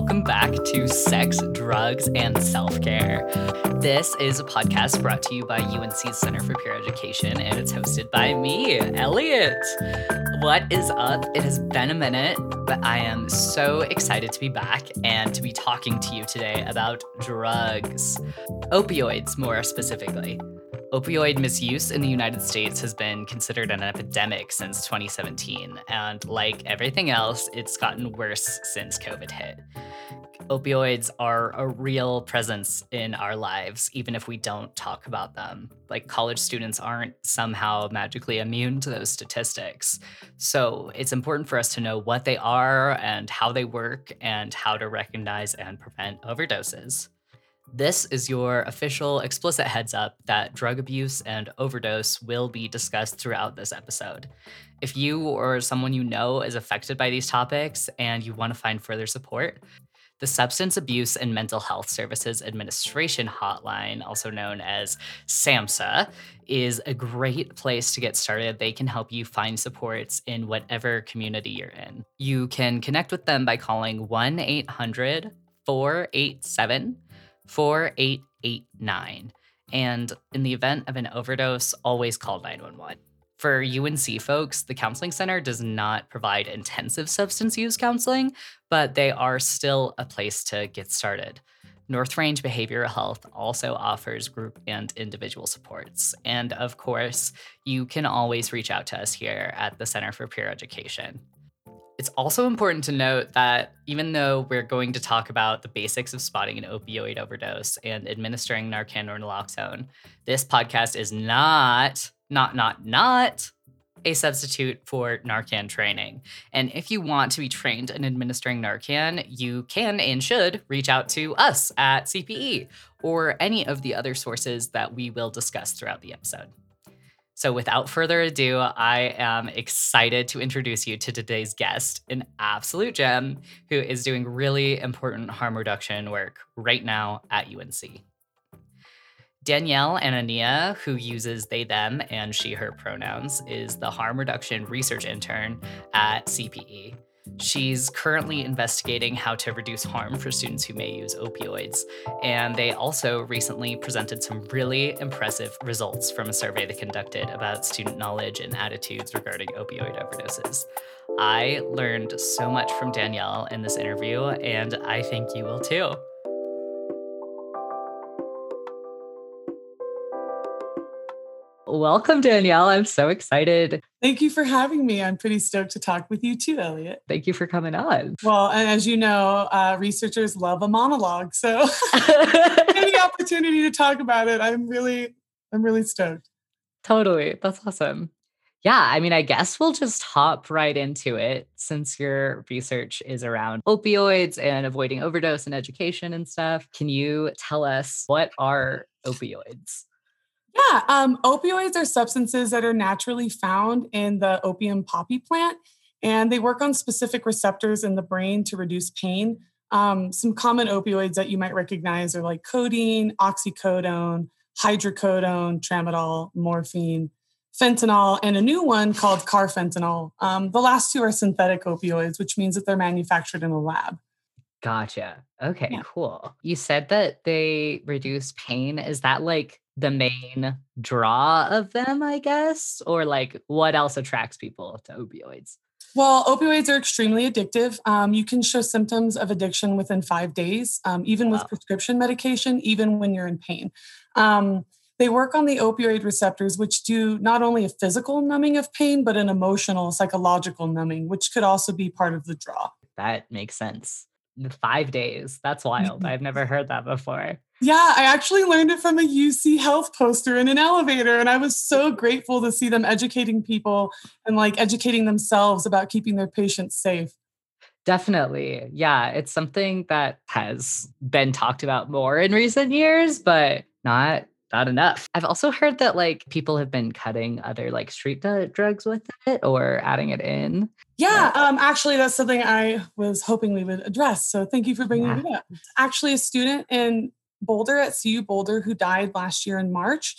welcome back to Sex, Drugs, and Self Care. This is a podcast brought to you by UNC's Center for Peer Education, and it's hosted by me, Elliot. What is up? It has been a minute, but I am so excited to be back and to be talking to you today about drugs, opioids more specifically. Opioid misuse in the United States has been considered an epidemic since 2017, and like everything else, it's gotten worse since COVID hit. Opioids are a real presence in our lives, even if we don't talk about them. Like college students aren't somehow magically immune to those statistics. So it's important for us to know what they are and how they work and how to recognize and prevent overdoses. This is your official explicit heads up that drug abuse and overdose will be discussed throughout this episode. If you or someone you know is affected by these topics and you want to find further support, the Substance Abuse and Mental Health Services Administration Hotline, also known as SAMHSA, is a great place to get started. They can help you find supports in whatever community you're in. You can connect with them by calling 1 800 487 4889. And in the event of an overdose, always call 911. For UNC folks, the Counseling Center does not provide intensive substance use counseling, but they are still a place to get started. North Range Behavioral Health also offers group and individual supports. And of course, you can always reach out to us here at the Center for Peer Education. It's also important to note that even though we're going to talk about the basics of spotting an opioid overdose and administering Narcan or naloxone, this podcast is not, not, not, not a substitute for Narcan training. And if you want to be trained in administering Narcan, you can and should reach out to us at CPE or any of the other sources that we will discuss throughout the episode. So, without further ado, I am excited to introduce you to today's guest, an absolute gem who is doing really important harm reduction work right now at UNC. Danielle Anania, who uses they, them, and she, her pronouns, is the harm reduction research intern at CPE. She's currently investigating how to reduce harm for students who may use opioids. And they also recently presented some really impressive results from a survey they conducted about student knowledge and attitudes regarding opioid overdoses. I learned so much from Danielle in this interview, and I think you will too. Welcome, Danielle. I'm so excited. Thank you for having me. I'm pretty stoked to talk with you too, Elliot. Thank you for coming on. Well, and as you know, uh, researchers love a monologue. So any opportunity to talk about it, I'm really, I'm really stoked. Totally. That's awesome. Yeah, I mean, I guess we'll just hop right into it since your research is around opioids and avoiding overdose and education and stuff. Can you tell us what are opioids? Yeah, um, opioids are substances that are naturally found in the opium poppy plant, and they work on specific receptors in the brain to reduce pain. Um, some common opioids that you might recognize are like codeine, oxycodone, hydrocodone, tramadol, morphine, fentanyl, and a new one called carfentanil. Um, the last two are synthetic opioids, which means that they're manufactured in a lab. Gotcha. Okay, yeah. cool. You said that they reduce pain. Is that like the main draw of them, I guess? Or like what else attracts people to opioids? Well, opioids are extremely addictive. Um, you can show symptoms of addiction within five days, um, even wow. with prescription medication, even when you're in pain. Um, they work on the opioid receptors, which do not only a physical numbing of pain, but an emotional, psychological numbing, which could also be part of the draw. That makes sense. Five days. That's wild. I've never heard that before. Yeah, I actually learned it from a UC health poster in an elevator. And I was so grateful to see them educating people and like educating themselves about keeping their patients safe. Definitely. Yeah, it's something that has been talked about more in recent years, but not not enough. I've also heard that like people have been cutting other like street drugs with it or adding it in. Yeah, um, actually, that's something I was hoping we would address. So thank you for bringing yeah. it up. Actually, a student in Boulder at CU Boulder who died last year in March.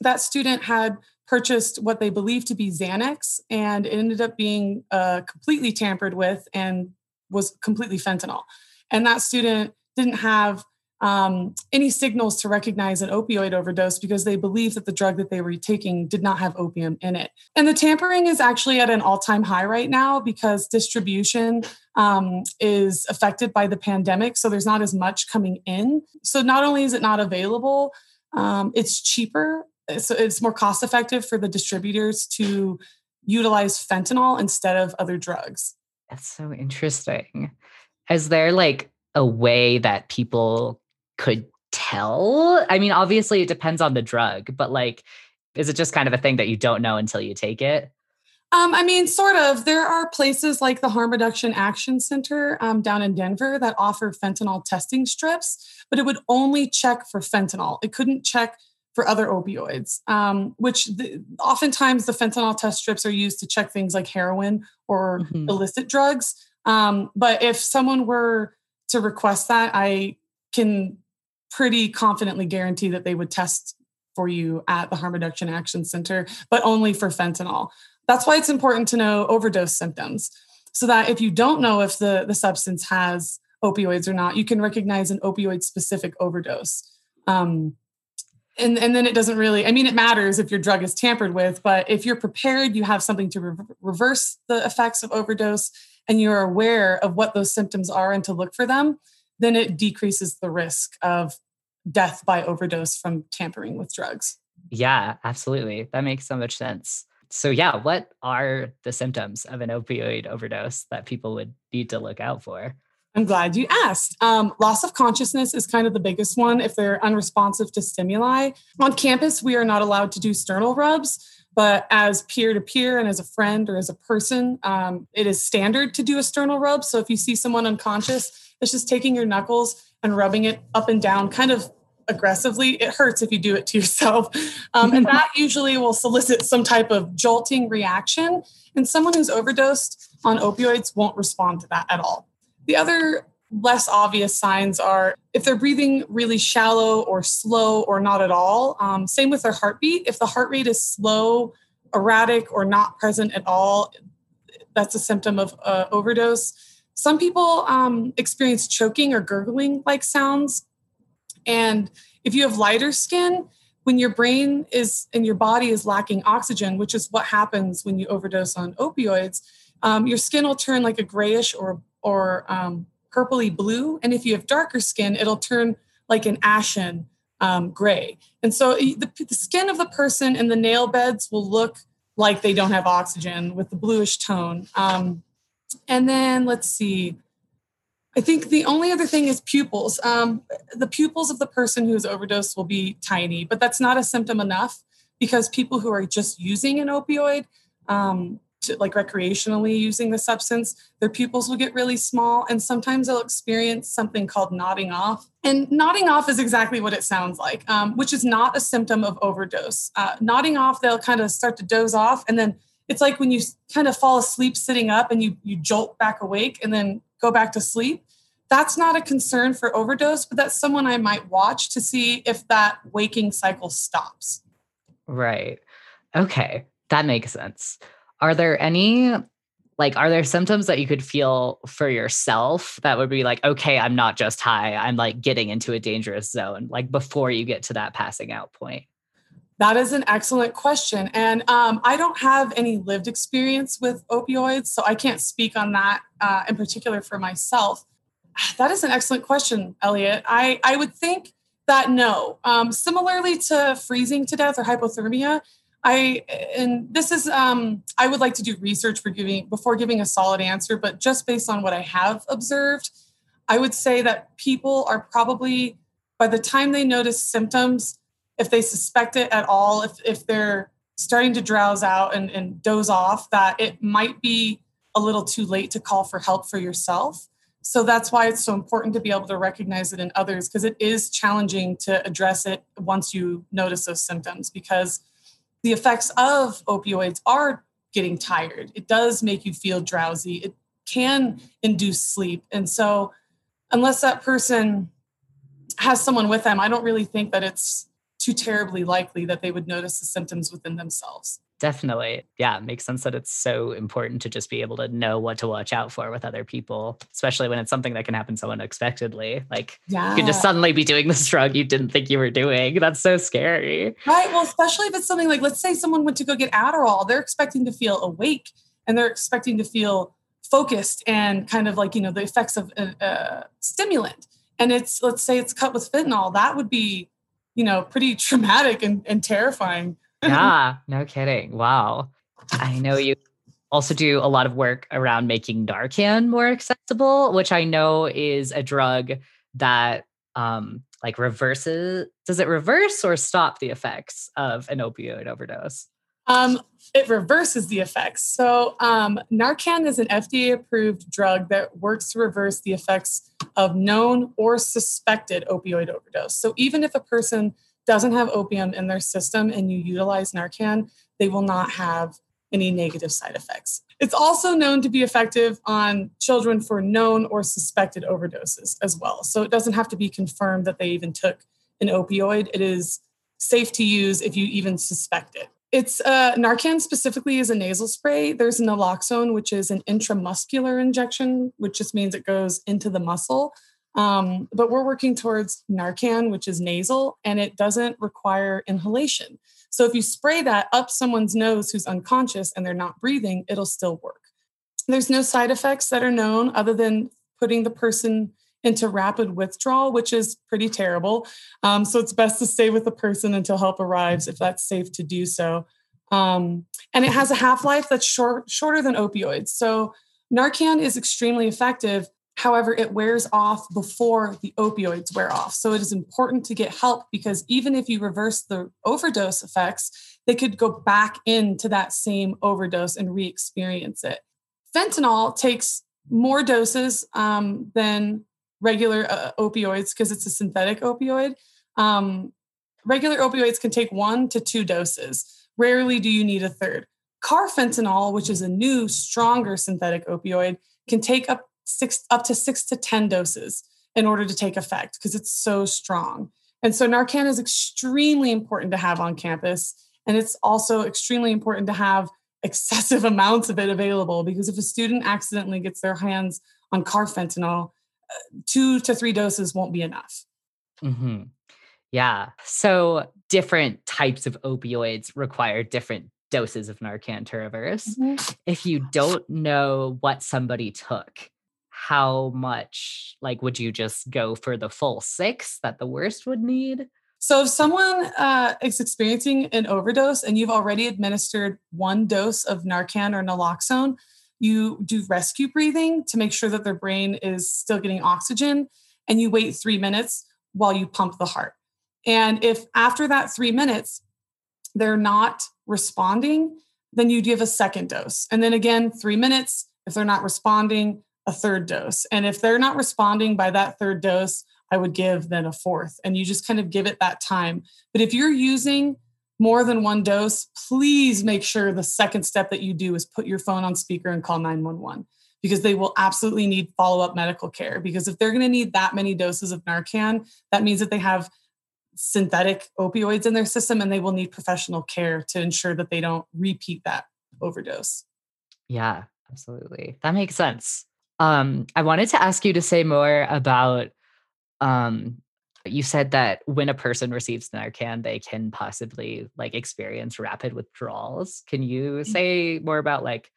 That student had purchased what they believed to be Xanax, and it ended up being uh, completely tampered with and was completely fentanyl. and that student didn't have um, any signals to recognize an opioid overdose because they believed that the drug that they were taking did not have opium in it. And the tampering is actually at an all time high right now because distribution um, is affected by the pandemic. So there's not as much coming in. So not only is it not available, um, it's cheaper. So it's more cost effective for the distributors to utilize fentanyl instead of other drugs. That's so interesting. Is there like a way that people could tell? I mean, obviously it depends on the drug, but like, is it just kind of a thing that you don't know until you take it? Um, I mean, sort of. There are places like the Harm Reduction Action Center um, down in Denver that offer fentanyl testing strips, but it would only check for fentanyl. It couldn't check for other opioids, um, which the, oftentimes the fentanyl test strips are used to check things like heroin or mm-hmm. illicit drugs. Um, but if someone were to request that, I can pretty confidently guarantee that they would test for you at the Harm Reduction Action Center, but only for fentanyl. That's why it's important to know overdose symptoms so that if you don't know if the, the substance has opioids or not, you can recognize an opioid specific overdose. Um, and, and then it doesn't really, I mean, it matters if your drug is tampered with, but if you're prepared, you have something to re- reverse the effects of overdose and you're aware of what those symptoms are and to look for them, then it decreases the risk of death by overdose from tampering with drugs. Yeah, absolutely. That makes so much sense. So, yeah, what are the symptoms of an opioid overdose that people would need to look out for? I'm glad you asked. Um, loss of consciousness is kind of the biggest one if they're unresponsive to stimuli. On campus, we are not allowed to do sternal rubs, but as peer to peer and as a friend or as a person, um, it is standard to do a sternal rub. So if you see someone unconscious, it's just taking your knuckles and rubbing it up and down, kind of aggressively. It hurts if you do it to yourself. Um, and that usually will solicit some type of jolting reaction. And someone who's overdosed on opioids won't respond to that at all. The other less obvious signs are if they're breathing really shallow or slow or not at all. Um, same with their heartbeat. If the heart rate is slow, erratic, or not present at all, that's a symptom of uh, overdose. Some people um, experience choking or gurgling like sounds. And if you have lighter skin, when your brain is and your body is lacking oxygen, which is what happens when you overdose on opioids, um, your skin will turn like a grayish or or um, purpley blue. And if you have darker skin, it'll turn like an ashen um, gray. And so the, the skin of the person and the nail beds will look like they don't have oxygen with the bluish tone. Um, and then let's see. I think the only other thing is pupils. Um, the pupils of the person who's overdosed will be tiny, but that's not a symptom enough because people who are just using an opioid um, to, like recreationally using the substance, their pupils will get really small and sometimes they'll experience something called nodding off. And nodding off is exactly what it sounds like, um, which is not a symptom of overdose. Uh, nodding off, they'll kind of start to doze off and then it's like when you kind of fall asleep sitting up and you you jolt back awake and then go back to sleep. That's not a concern for overdose, but that's someone I might watch to see if that waking cycle stops. Right. Okay. That makes sense. Are there any like are there symptoms that you could feel for yourself that would be like okay i'm not just high i'm like getting into a dangerous zone like before you get to that passing out point that is an excellent question and um, i don't have any lived experience with opioids so i can't speak on that uh, in particular for myself that is an excellent question elliot i, I would think that no um, similarly to freezing to death or hypothermia I and this is um, I would like to do research for giving before giving a solid answer, but just based on what I have observed, I would say that people are probably by the time they notice symptoms, if they suspect it at all, if if they're starting to drowse out and, and doze off, that it might be a little too late to call for help for yourself. So that's why it's so important to be able to recognize it in others because it is challenging to address it once you notice those symptoms because the effects of opioids are getting tired. It does make you feel drowsy. It can induce sleep. And so, unless that person has someone with them, I don't really think that it's too terribly likely that they would notice the symptoms within themselves. Definitely. Yeah, it makes sense that it's so important to just be able to know what to watch out for with other people, especially when it's something that can happen so unexpectedly. Like yeah. you could just suddenly be doing this drug you didn't think you were doing. That's so scary. Right. Well, especially if it's something like, let's say someone went to go get Adderall, they're expecting to feel awake and they're expecting to feel focused and kind of like, you know, the effects of a, a stimulant. And it's, let's say it's cut with fentanyl, that would be, you know, pretty traumatic and, and terrifying yeah, no kidding. Wow. I know you also do a lot of work around making Narcan more accessible, which I know is a drug that um like reverses does it reverse or stop the effects of an opioid overdose? Um, it reverses the effects. So, um, Narcan is an FDA approved drug that works to reverse the effects of known or suspected opioid overdose. So, even if a person doesn't have opium in their system and you utilize Narcan, they will not have any negative side effects. It's also known to be effective on children for known or suspected overdoses as well. So it doesn't have to be confirmed that they even took an opioid. It is safe to use if you even suspect it. It's uh, Narcan specifically is a nasal spray. There's naloxone, which is an intramuscular injection, which just means it goes into the muscle. Um, but we're working towards Narcan, which is nasal, and it doesn't require inhalation. So if you spray that up someone's nose who's unconscious and they're not breathing, it'll still work. There's no side effects that are known other than putting the person into rapid withdrawal, which is pretty terrible. Um, so it's best to stay with the person until help arrives if that's safe to do so. Um, and it has a half life that's short, shorter than opioids. So Narcan is extremely effective However, it wears off before the opioids wear off. So it is important to get help because even if you reverse the overdose effects, they could go back into that same overdose and re experience it. Fentanyl takes more doses um, than regular uh, opioids because it's a synthetic opioid. Um, regular opioids can take one to two doses. Rarely do you need a third. Carfentanil, which is a new, stronger synthetic opioid, can take up six up to six to 10 doses in order to take effect because it's so strong. And so Narcan is extremely important to have on campus. And it's also extremely important to have excessive amounts of it available because if a student accidentally gets their hands on carfentanil, uh, two to three doses won't be enough. Mm-hmm. Yeah. So different types of opioids require different doses of Narcan to reverse. Mm-hmm. If you don't know what somebody took, how much like would you just go for the full six that the worst would need? So if someone uh, is experiencing an overdose and you've already administered one dose of narcan or naloxone you do rescue breathing to make sure that their brain is still getting oxygen and you wait three minutes while you pump the heart. And if after that three minutes they're not responding then you give a second dose. And then again three minutes if they're not responding a third dose. And if they're not responding by that third dose, I would give then a fourth. And you just kind of give it that time. But if you're using more than one dose, please make sure the second step that you do is put your phone on speaker and call 911 because they will absolutely need follow up medical care. Because if they're going to need that many doses of Narcan, that means that they have synthetic opioids in their system and they will need professional care to ensure that they don't repeat that overdose. Yeah, absolutely. That makes sense. Um, I wanted to ask you to say more about. Um, you said that when a person receives Narcan, they can possibly like experience rapid withdrawals. Can you mm. say more about like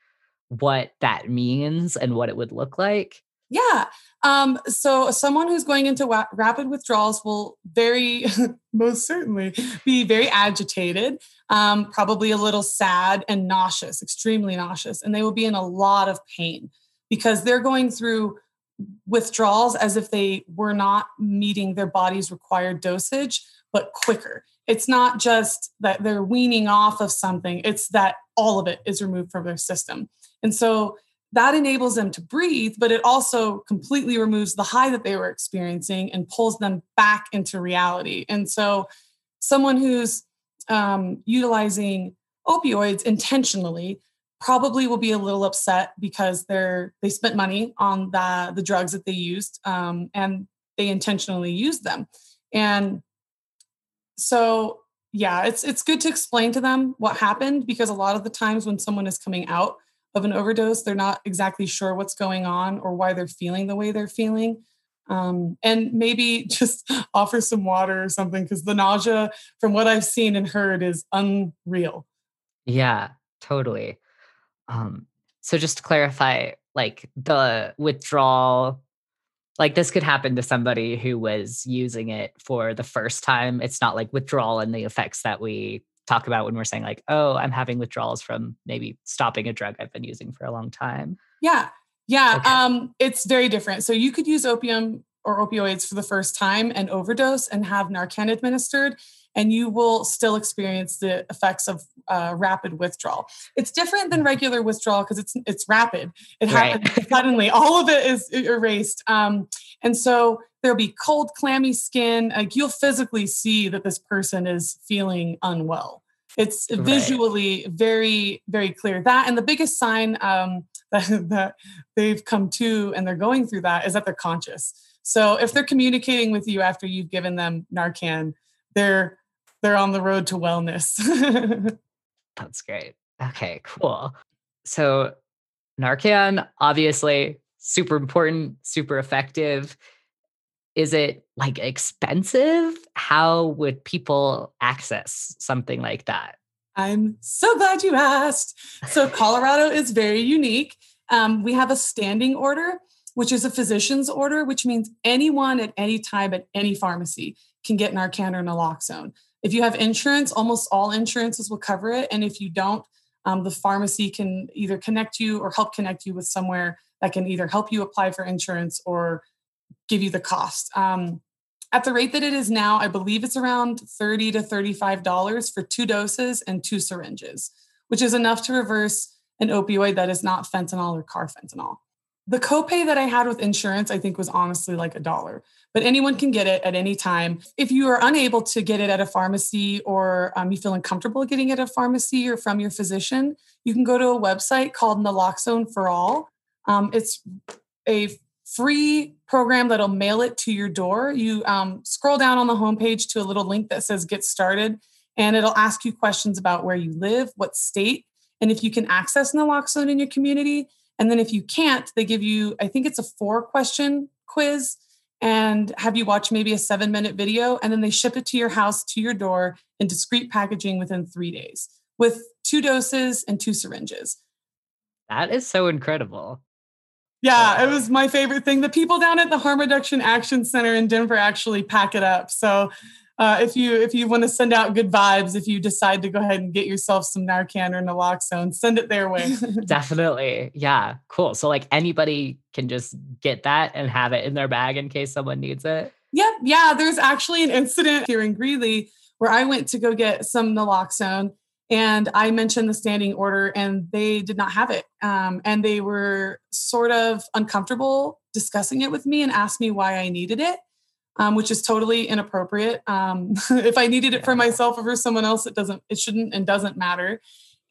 what that means and what it would look like? Yeah. Um, so someone who's going into wa- rapid withdrawals will very, most certainly, be very agitated, um, probably a little sad and nauseous, extremely nauseous, and they will be in a lot of pain because they're going through withdrawals as if they were not meeting their body's required dosage, but quicker. It's not just that they're weaning off of something, it's that all of it is removed from their system. And so that enables them to breathe, but it also completely removes the high that they were experiencing and pulls them back into reality. And so, someone who's um, utilizing opioids intentionally probably will be a little upset because they're they spent money on the the drugs that they used um, and they intentionally used them and so yeah, it's it's good to explain to them what happened because a lot of the times when someone is coming out of an overdose, they're not exactly sure what's going on or why they're feeling the way they're feeling. Um, and maybe just offer some water or something because the nausea, from what I've seen and heard, is unreal. Yeah, totally. Um, so just to clarify, like the withdrawal, like this could happen to somebody who was using it for the first time. It's not like withdrawal and the effects that we talk about when we're saying like, oh, I'm having withdrawals from maybe stopping a drug I've been using for a long time. Yeah. Yeah. Okay. Um, it's very different. So you could use opium or opioids for the first time and overdose and have Narcan administered, and you will still experience the effects of uh, rapid withdrawal. It's different than regular withdrawal because it's it's rapid. It happens suddenly. All of it is erased, um, and so there'll be cold, clammy skin. Like you'll physically see that this person is feeling unwell. It's right. visually very, very clear. That and the biggest sign um, that, that they've come to and they're going through that is that they're conscious. So if they're communicating with you after you've given them Narcan, they're they're on the road to wellness. That's great. Okay, cool. So Narcan, obviously, super important, super effective. Is it like expensive? How would people access something like that? I'm so glad you asked. So, Colorado is very unique. Um, we have a standing order, which is a physician's order, which means anyone at any time at any pharmacy can get Narcan or naloxone. If you have insurance, almost all insurances will cover it. And if you don't, um, the pharmacy can either connect you or help connect you with somewhere that can either help you apply for insurance or give you the cost. Um, at the rate that it is now, I believe it's around 30 to $35 for two doses and two syringes, which is enough to reverse an opioid that is not fentanyl or carfentanil. The copay that I had with insurance, I think, was honestly like a dollar, but anyone can get it at any time. If you are unable to get it at a pharmacy or um, you feel uncomfortable getting it at a pharmacy or from your physician, you can go to a website called Naloxone for All. Um, it's a free program that'll mail it to your door. You um, scroll down on the homepage to a little link that says Get Started, and it'll ask you questions about where you live, what state, and if you can access naloxone in your community. And then if you can't, they give you, I think it's a four question quiz and have you watch maybe a seven minute video. And then they ship it to your house, to your door in discreet packaging within three days with two doses and two syringes. That is so incredible. Yeah, it was my favorite thing. The people down at the Harm Reduction Action Center in Denver actually pack it up. So uh, if you if you want to send out good vibes, if you decide to go ahead and get yourself some Narcan or Naloxone, send it their way. Definitely, yeah, cool. So like anybody can just get that and have it in their bag in case someone needs it. Yep, yeah. There's actually an incident here in Greeley where I went to go get some Naloxone and I mentioned the standing order, and they did not have it. Um, and they were sort of uncomfortable discussing it with me and asked me why I needed it, um, which is totally inappropriate. Um, if I needed it for myself or for someone else, it doesn't, it shouldn't, and doesn't matter.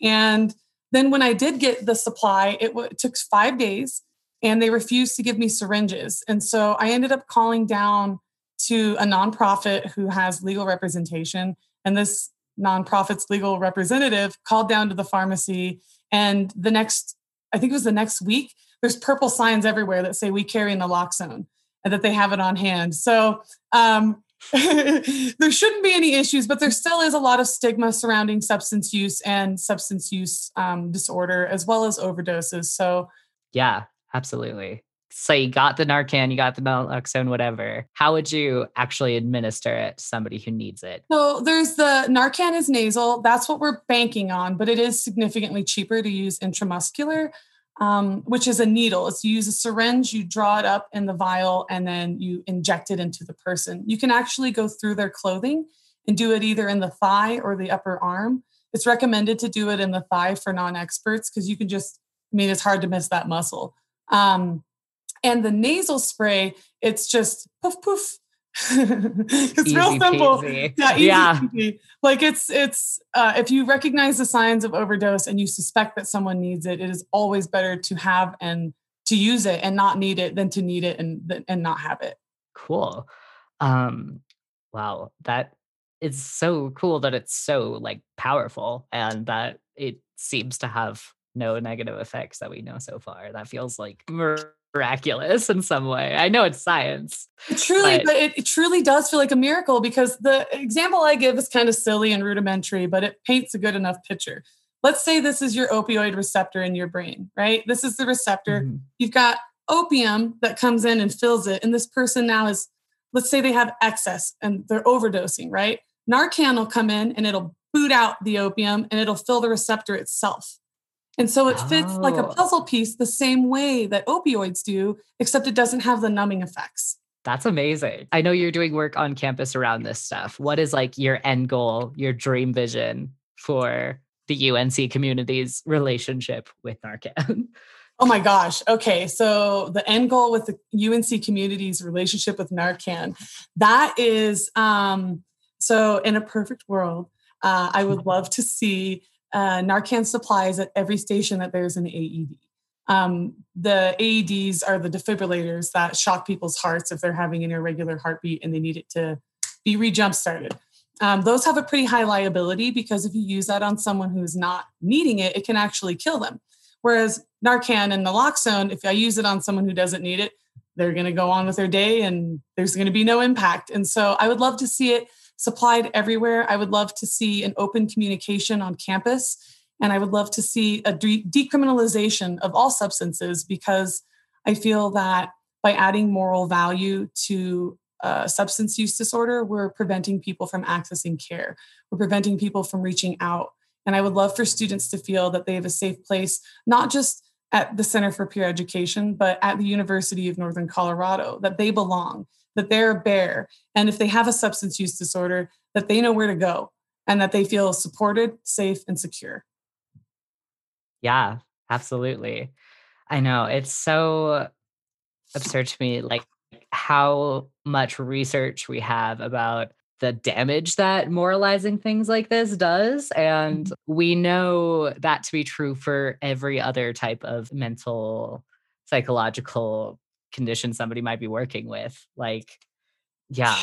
And then when I did get the supply, it, w- it took five days, and they refused to give me syringes. And so I ended up calling down to a nonprofit who has legal representation. And this nonprofit's legal representative called down to the pharmacy and the next i think it was the next week there's purple signs everywhere that say we carry naloxone and that they have it on hand so um, there shouldn't be any issues but there still is a lot of stigma surrounding substance use and substance use um, disorder as well as overdoses so yeah absolutely so you got the Narcan, you got the naloxone, whatever. How would you actually administer it to somebody who needs it? So there's the Narcan is nasal. That's what we're banking on, but it is significantly cheaper to use intramuscular, um, which is a needle. It's you use a syringe, you draw it up in the vial, and then you inject it into the person. You can actually go through their clothing and do it either in the thigh or the upper arm. It's recommended to do it in the thigh for non-experts because you can just, I mean, it's hard to miss that muscle. Um, and the nasal spray, it's just poof poof. it's real simple. Peasy. Yeah, easy, yeah. Easy. Like it's it's uh, if you recognize the signs of overdose and you suspect that someone needs it, it is always better to have and to use it and not need it than to need it and and not have it. Cool. Um, wow, that is so cool that it's so like powerful and that it seems to have no negative effects that we know so far. That feels like miraculous in some way. I know it's science. It truly, but, but it, it, truly does feel like a miracle because the example I give is kind of silly and rudimentary, but it paints a good enough picture. Let's say this is your opioid receptor in your brain, right? This is the receptor. Mm-hmm. You've got opium that comes in and fills it. And this person now is, let's say they have excess and they're overdosing, right? Narcan will come in and it'll boot out the opium and it'll fill the receptor itself. And so it fits oh. like a oh. puzzle piece the same way that opioids do, except it doesn't have the numbing effects. That's amazing. I know you're doing work on campus around this stuff. What is like your end goal, your dream vision for the UNC community's relationship with Narcan? Oh my gosh. Okay. So the end goal with the UNC community's relationship with Narcan, that is um, so in a perfect world, uh, I would love to see uh, Narcan supplies at every station that there's an AED. Um, the AEDs are the defibrillators that shock people's hearts if they're having an irregular heartbeat and they need it to be re-jump started. Um, those have a pretty high liability because if you use that on someone who's not needing it, it can actually kill them. Whereas Narcan and naloxone, if I use it on someone who doesn't need it, they're going to go on with their day and there's going to be no impact. And so I would love to see it supplied everywhere. I would love to see an open communication on campus. And I would love to see a de- decriminalization of all substances because I feel that by adding moral value to uh, substance use disorder, we're preventing people from accessing care. We're preventing people from reaching out. And I would love for students to feel that they have a safe place, not just at the Center for Peer Education, but at the University of Northern Colorado, that they belong, that they're a bear. And if they have a substance use disorder, that they know where to go and that they feel supported, safe, and secure. Yeah, absolutely. I know it's so absurd to me, like how much research we have about the damage that moralizing things like this does. And mm-hmm. we know that to be true for every other type of mental, psychological condition somebody might be working with. Like, yeah.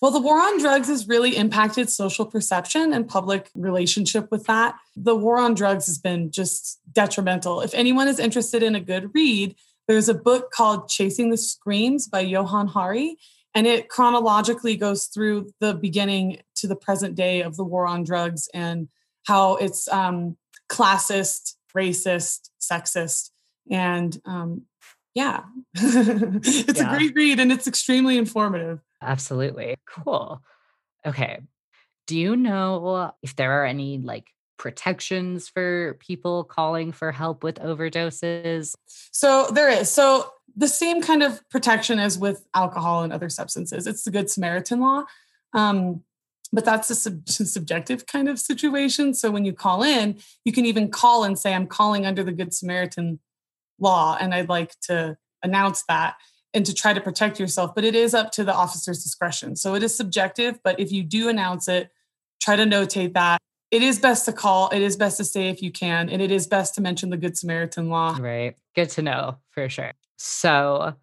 Well, the war on drugs has really impacted social perception and public relationship with that. The war on drugs has been just detrimental. If anyone is interested in a good read, there's a book called Chasing the Screams by Johann Hari and it chronologically goes through the beginning to the present day of the war on drugs and how it's um, classist, racist, sexist, and um, yeah, it's yeah. a great read and it's extremely informative. Absolutely, cool. Okay, do you know if there are any like protections for people calling for help with overdoses? So there is. So the same kind of protection as with alcohol and other substances. It's the Good Samaritan law. Um, but that's a sub- subjective kind of situation. So when you call in, you can even call and say, I'm calling under the Good Samaritan law, and I'd like to announce that and to try to protect yourself. But it is up to the officer's discretion. So it is subjective, but if you do announce it, try to notate that. It is best to call. It is best to say if you can. And it is best to mention the Good Samaritan law. Right. Good to know for sure. So,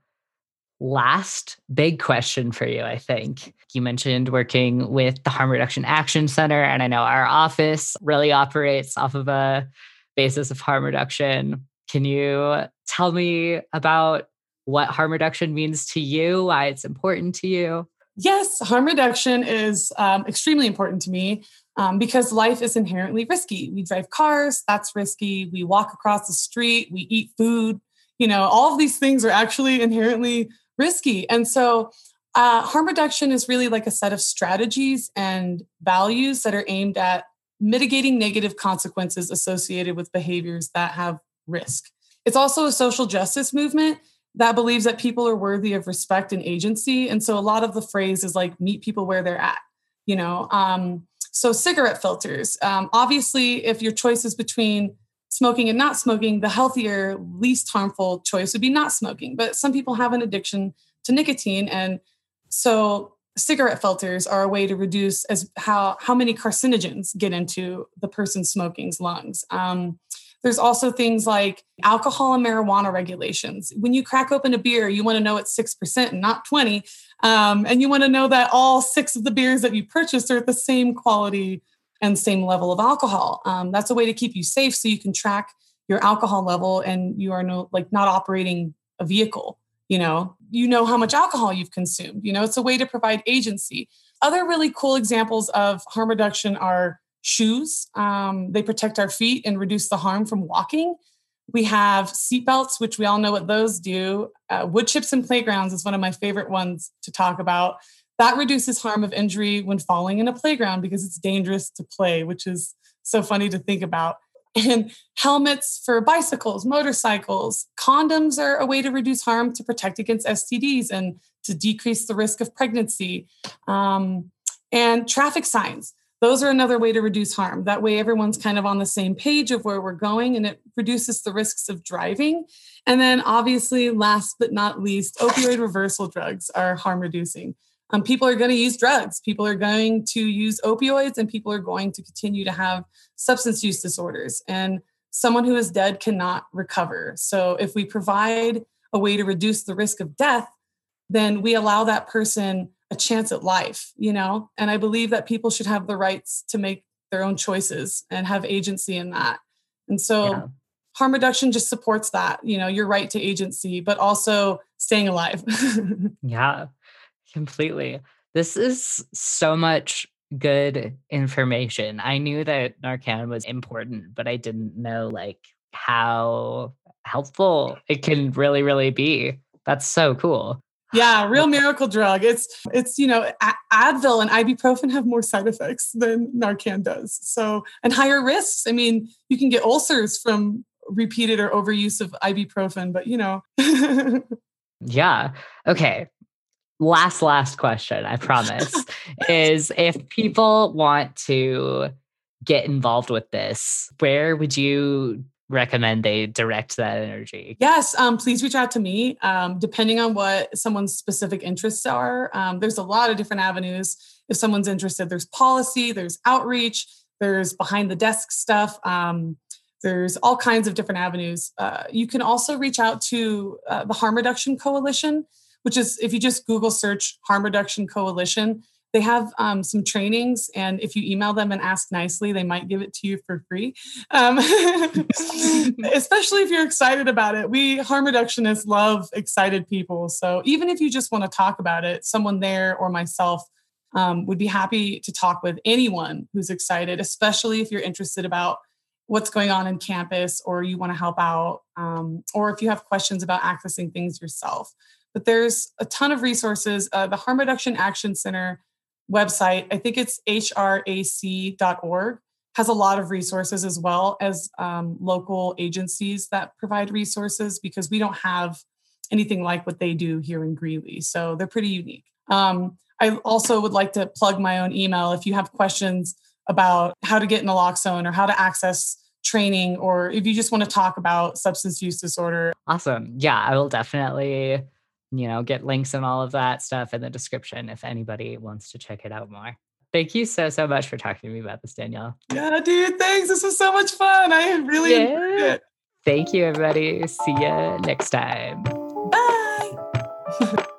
last big question for you, I think. You mentioned working with the Harm Reduction Action Center, and I know our office really operates off of a basis of harm reduction. Can you tell me about what harm reduction means to you, why it's important to you? Yes, harm reduction is um, extremely important to me um, because life is inherently risky. We drive cars, that's risky. We walk across the street, we eat food, you know all of these things are actually inherently risky and so uh, harm reduction is really like a set of strategies and values that are aimed at mitigating negative consequences associated with behaviors that have risk it's also a social justice movement that believes that people are worthy of respect and agency and so a lot of the phrase is like meet people where they're at you know um, so cigarette filters um, obviously if your choice is between smoking and not smoking, the healthier, least harmful choice would be not smoking. But some people have an addiction to nicotine. And so cigarette filters are a way to reduce as how, how many carcinogens get into the person smoking's lungs. Um, There's also things like alcohol and marijuana regulations. When you crack open a beer, you want to know it's 6% and not 20. Um, and you want to know that all six of the beers that you purchased are at the same quality and same level of alcohol. Um, that's a way to keep you safe so you can track your alcohol level and you are no like not operating a vehicle you know you know how much alcohol you've consumed you know it's a way to provide agency other really cool examples of harm reduction are shoes um, they protect our feet and reduce the harm from walking we have seatbelts which we all know what those do uh, wood chips and playgrounds is one of my favorite ones to talk about that reduces harm of injury when falling in a playground because it's dangerous to play which is so funny to think about and helmets for bicycles, motorcycles. Condoms are a way to reduce harm to protect against STDs and to decrease the risk of pregnancy. Um, and traffic signs. Those are another way to reduce harm. That way, everyone's kind of on the same page of where we're going and it reduces the risks of driving. And then, obviously, last but not least, opioid reversal drugs are harm reducing. Um, people are going to use drugs, people are going to use opioids, and people are going to continue to have substance use disorders. And someone who is dead cannot recover. So if we provide a way to reduce the risk of death, then we allow that person a chance at life, you know? And I believe that people should have the rights to make their own choices and have agency in that. And so yeah. harm reduction just supports that, you know, your right to agency, but also staying alive. yeah, completely. This is so much good information. I knew that Narcan was important, but I didn't know like how helpful it can really, really be. That's so cool. Yeah, real miracle drug. It's it's you know Advil and ibuprofen have more side effects than Narcan does. So and higher risks. I mean, you can get ulcers from repeated or overuse of ibuprofen, but you know. yeah. Okay last last question i promise is if people want to get involved with this where would you recommend they direct that energy. Yes um, please reach out to me. Um, depending on what someone's specific interests are um, there's a lot of different avenues. If someone's interested there's policy there's outreach there's behind the desk stuff um, there's all kinds of different avenues. Uh, you can also reach out to uh, the harm reduction coalition which is if you just Google search Harm Reduction Coalition, they have um, some trainings. And if you email them and ask nicely, they might give it to you for free. Um, especially if you're excited about it. We harm reductionists love excited people. So even if you just want to talk about it, someone there or myself um, would be happy to talk with anyone who's excited, especially if you're interested about what's going on in campus or you want to help out um, or if you have questions about accessing things yourself but there's a ton of resources. Uh, the Harm Reduction Action Center website, I think it's hrac.org, has a lot of resources as well as um, local agencies that provide resources because we don't have anything like what they do here in Greeley. So they're pretty unique. Um, I also would like to plug my own email if you have questions about how to get naloxone or how to access training or if you just want to talk about substance use disorder. Awesome. Yeah, I will definitely you know, get links and all of that stuff in the description if anybody wants to check it out more. Thank you so, so much for talking to me about this, Danielle. Yeah, dude, thanks. This was so much fun. I really yeah. enjoyed it. Thank you, everybody. See you next time. Bye.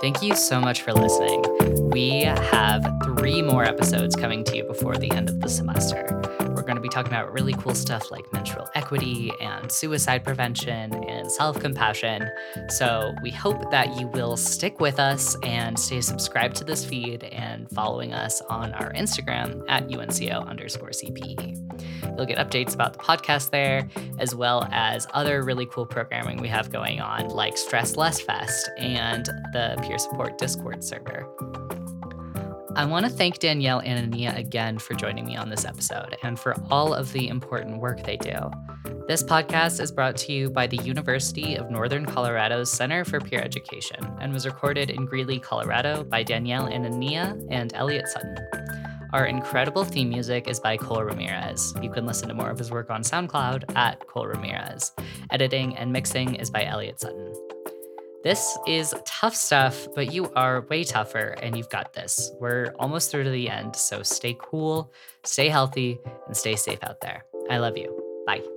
Thank you so much for listening. We have three more episodes coming to you before the end of the semester. We're going to be talking about really cool stuff like menstrual equity and suicide prevention and self compassion. So we hope that you will stick with us and stay subscribed to this feed and following us on our Instagram at UNCO underscore CPE. You'll get updates about the podcast there, as well as other really cool programming we have going on, like Stress Less Fest and the Peer Support Discord server. I want to thank Danielle Anania again for joining me on this episode and for all of the important work they do. This podcast is brought to you by the University of Northern Colorado's Center for Peer Education and was recorded in Greeley, Colorado by Danielle and Anania and Elliot Sutton. Our incredible theme music is by Cole Ramirez. You can listen to more of his work on SoundCloud at Cole Ramirez. Editing and mixing is by Elliot Sutton. This is tough stuff, but you are way tougher and you've got this. We're almost through to the end, so stay cool, stay healthy, and stay safe out there. I love you. Bye.